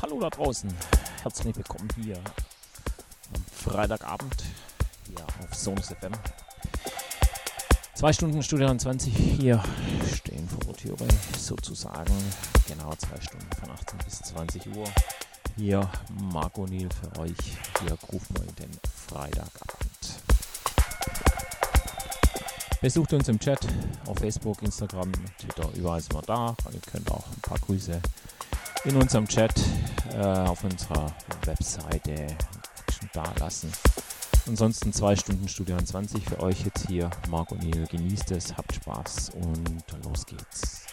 Hallo da draußen. Herzlich willkommen hier am Freitagabend hier auf Sonus FM. Zwei Stunden Studio 20 hier stehen vor der Tür sozusagen genau zwei Stunden von 18 bis 20 Uhr. Hier Marco Niel für euch. Hier rufen wir den Freitagabend. Besucht uns im Chat auf Facebook, Instagram, Twitter, überall sind wir da. Ihr könnt auch ein paar Grüße in unserem Chat äh, auf unserer Webseite da lassen. Ansonsten zwei Stunden Studio 20 für euch jetzt hier. Marc Neil, genießt es, habt Spaß und los geht's.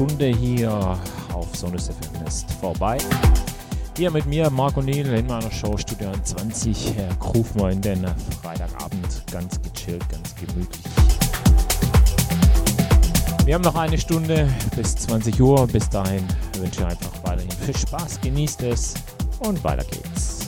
Stunde hier auf Sonus FM ist vorbei. Hier mit mir, Marco Niel, in meiner Show Studio 20. Herr rufen in den Freitagabend ganz gechillt, ganz gemütlich. Wir haben noch eine Stunde bis 20 Uhr. Bis dahin wünsche ich einfach weiterhin viel Spaß, genießt es und weiter geht's.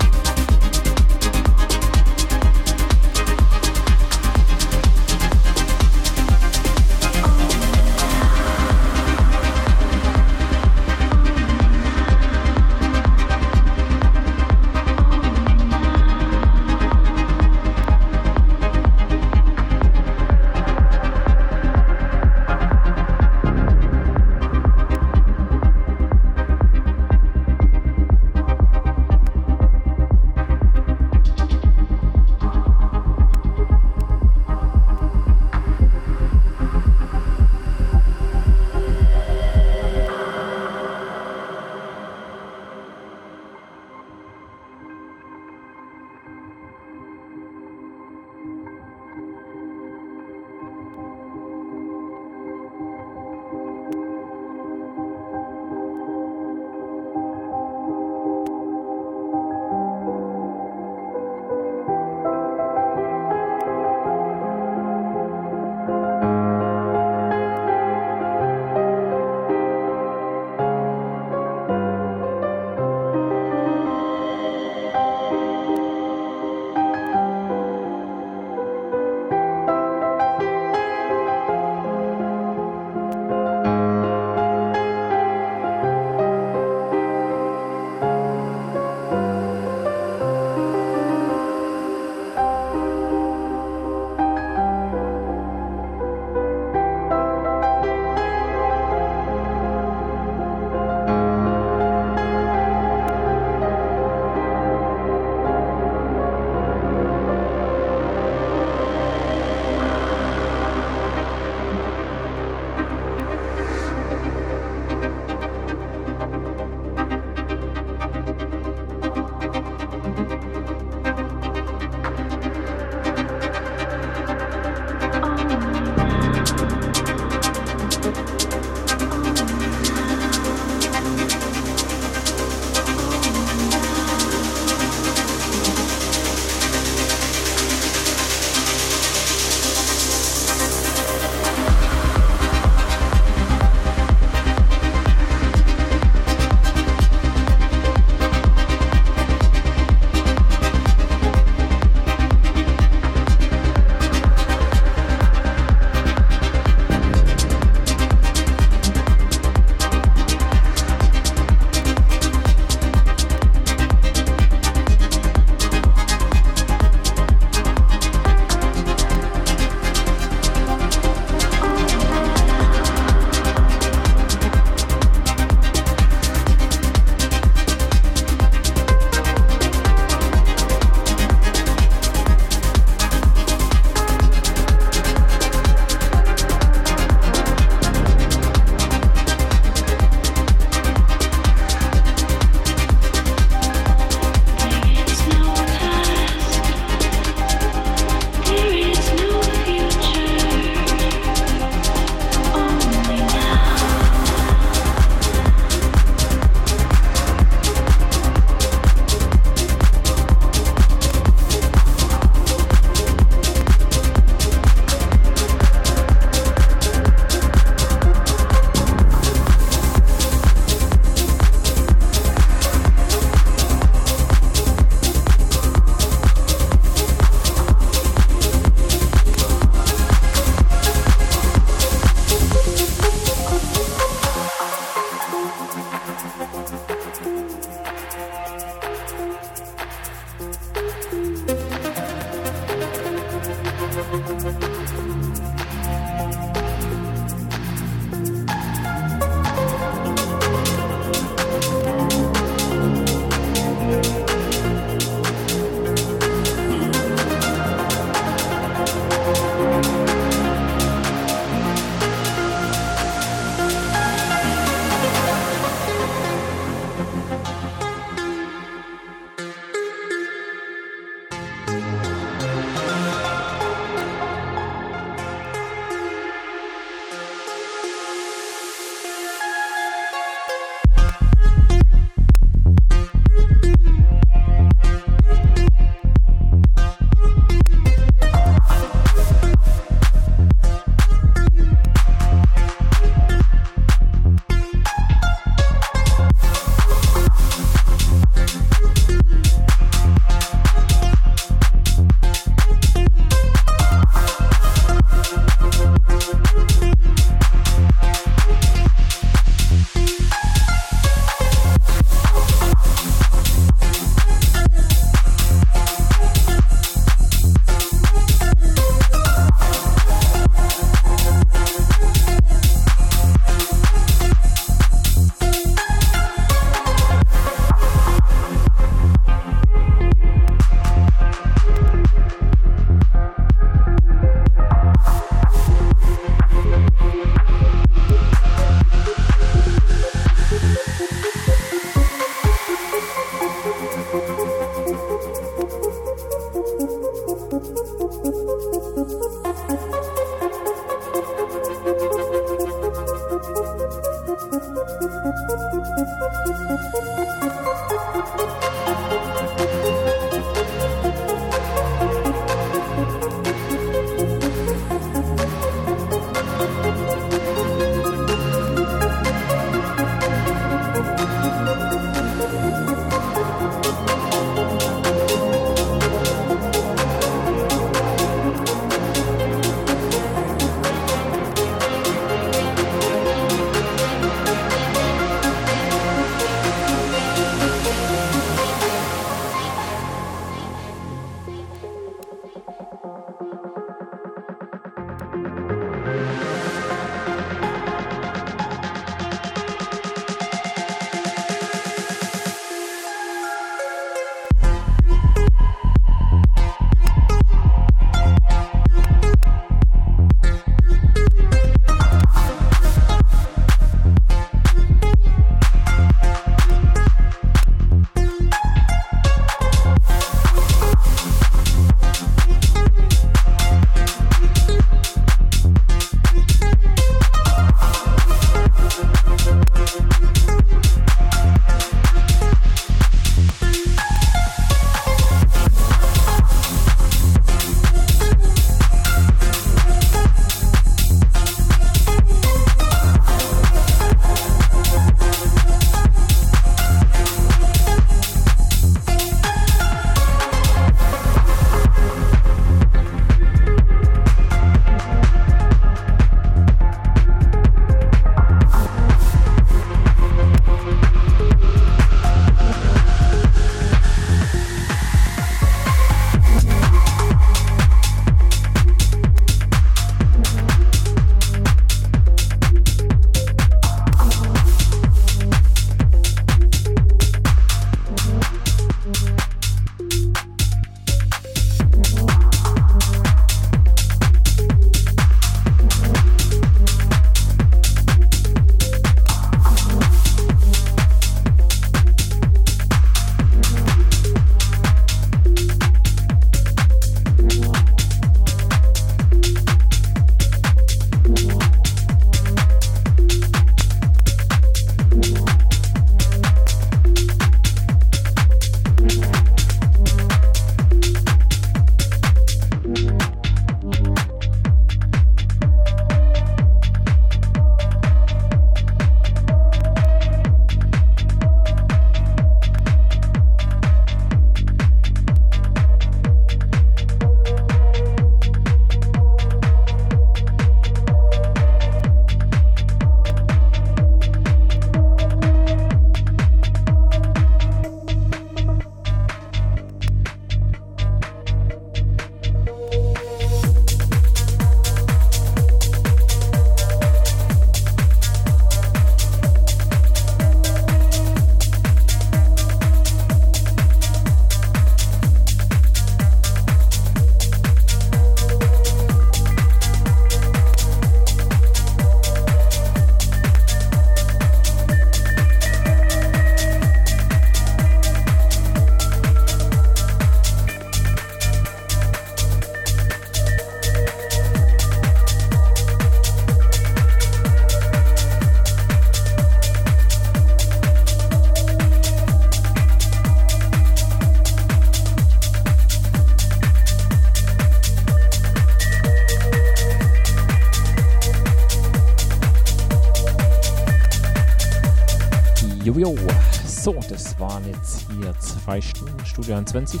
Jojo. So, das waren jetzt hier zwei Stunden Studio 20.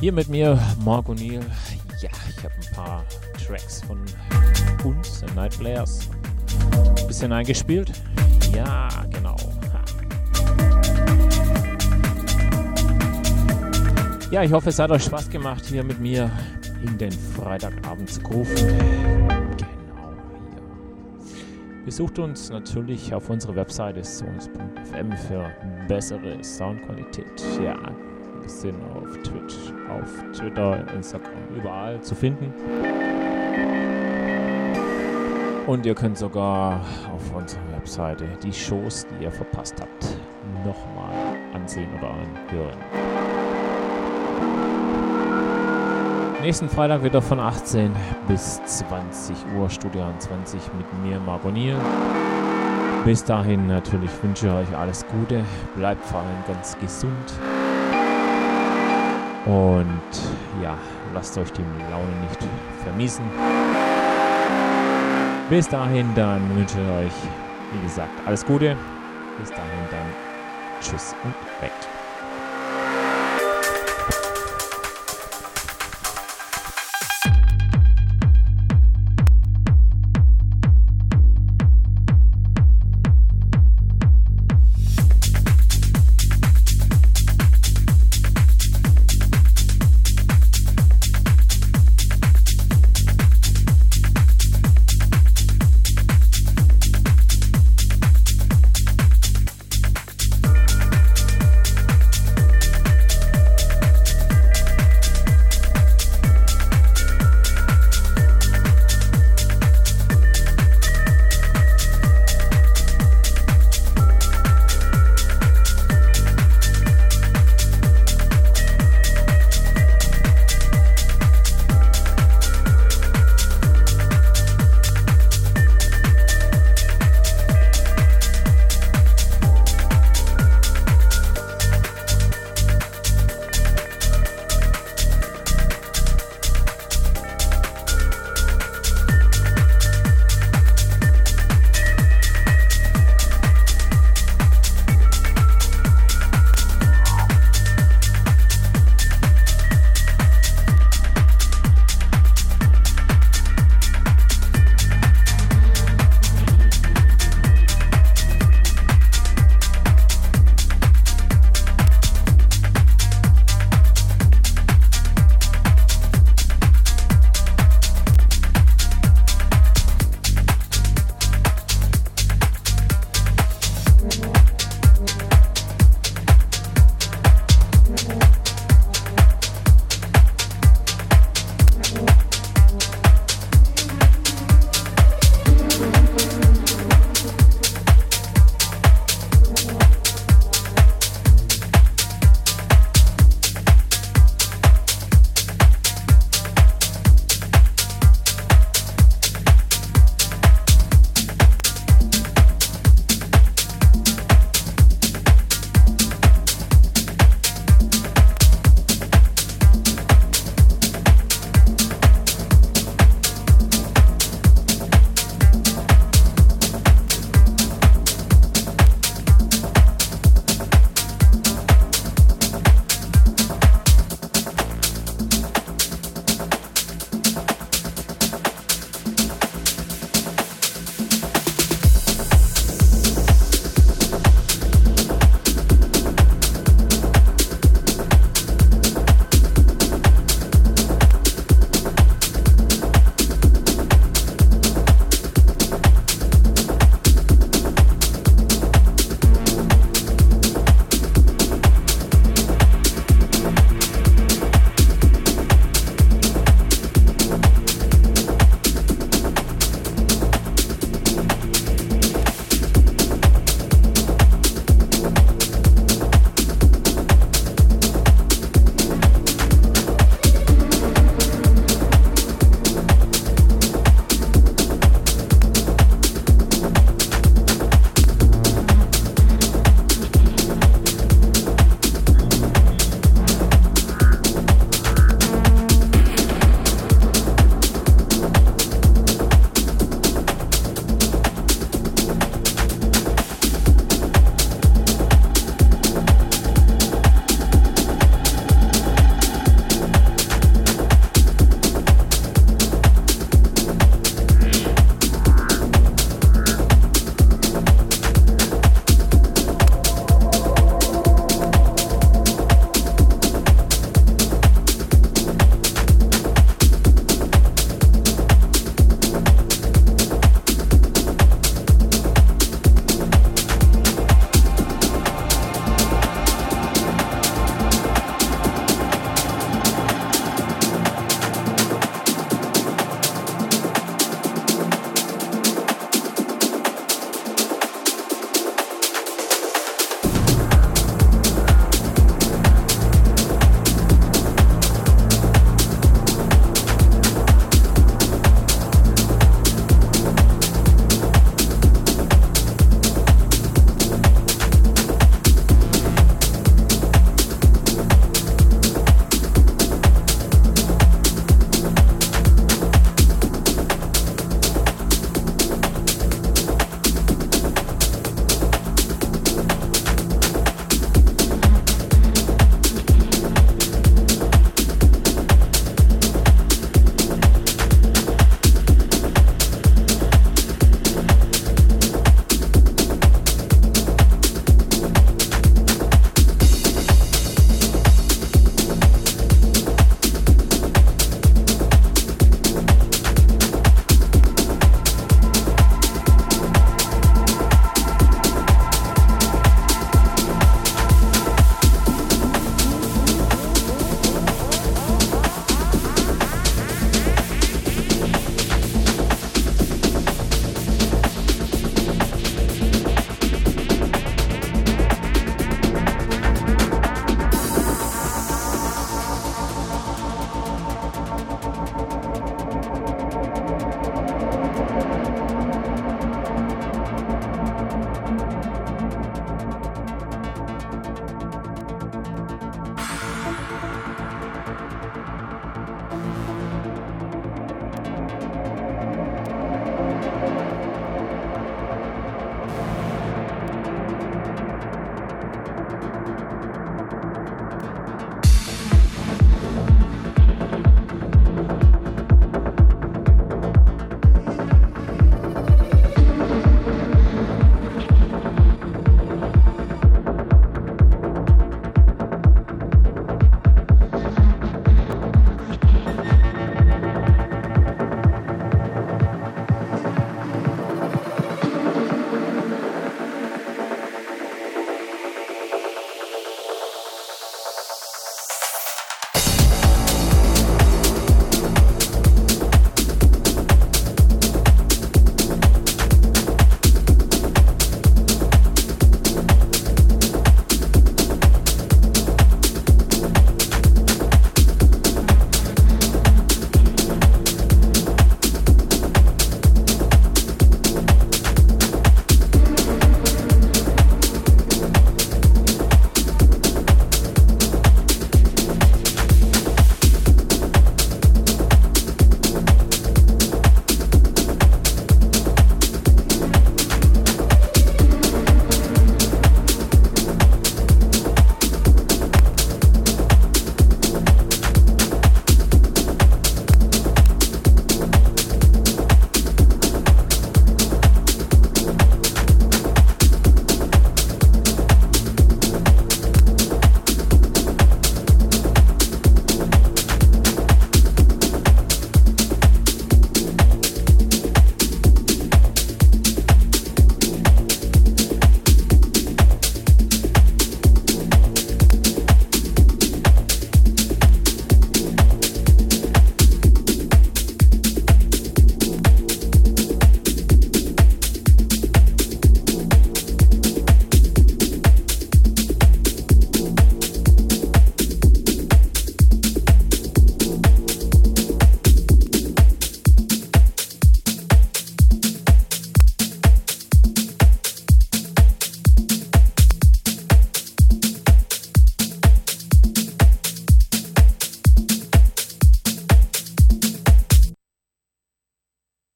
Hier mit mir, Mark O'Neill. Ja, ich habe ein paar Tracks von uns, den Night ein bisschen eingespielt. Ja, genau. Ja, ich hoffe, es hat euch Spaß gemacht, hier mit mir in den Freitagabend zu rufen. Besucht uns natürlich auf unserer Webseite sonus.fm für bessere Soundqualität. Ja, wir sind auf Twitch, auf Twitter, Instagram, überall zu finden. Und ihr könnt sogar auf unserer Webseite die Shows, die ihr verpasst habt, nochmal ansehen oder anhören. Nächsten Freitag wieder von 18 bis 20 Uhr Studio 20 mit mir, Margonil. Bis dahin natürlich wünsche ich euch alles Gute, bleibt vor allem ganz gesund und ja, lasst euch die Laune nicht vermiesen. Bis dahin dann wünsche ich euch, wie gesagt, alles Gute. Bis dahin dann Tschüss und.